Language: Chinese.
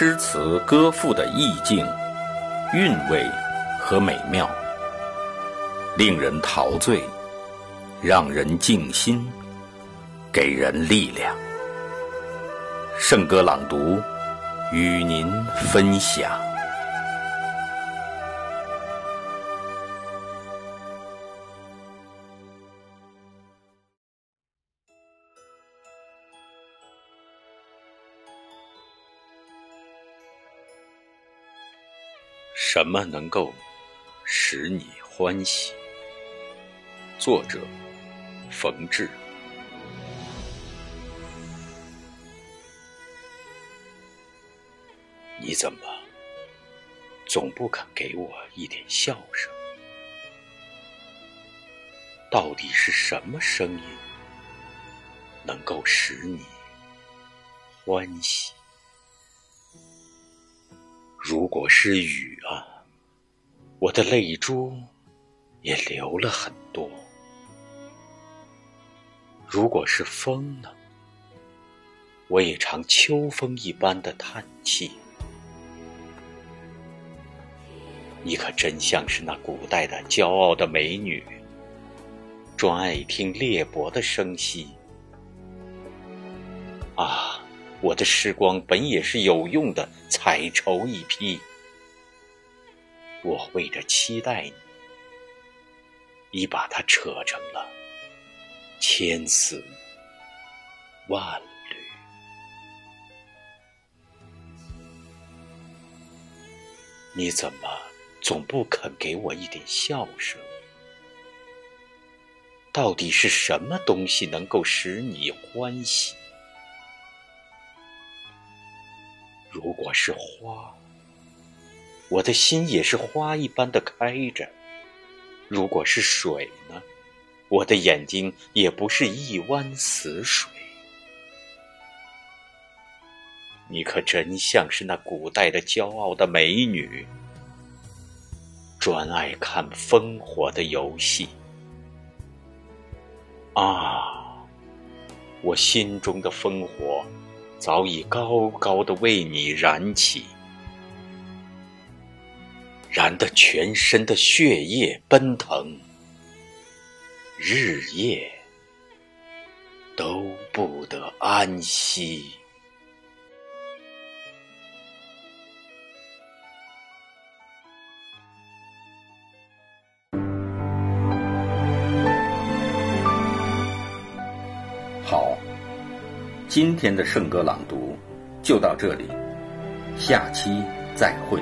诗词歌赋的意境、韵味和美妙，令人陶醉，让人静心，给人力量。圣歌朗读，与您分享。什么能够使你欢喜？作者：冯至。你怎么总不肯给我一点笑声？到底是什么声音能够使你欢喜？如果是雨啊，我的泪珠也流了很多；如果是风呢，我也常秋风一般的叹气。你可真像是那古代的骄傲的美女，专爱听裂帛的声息。啊！我的时光本也是有用的彩绸一批，我为着期待你，已把它扯成了千丝万缕。你怎么总不肯给我一点笑声？到底是什么东西能够使你欢喜？如果是花，我的心也是花一般的开着；如果是水呢，我的眼睛也不是一湾死水。你可真像是那古代的骄傲的美女，专爱看烽火的游戏。啊，我心中的烽火。早已高高的为你燃起，燃得全身的血液奔腾，日夜都不得安息。好。今天的圣歌朗读就到这里，下期再会。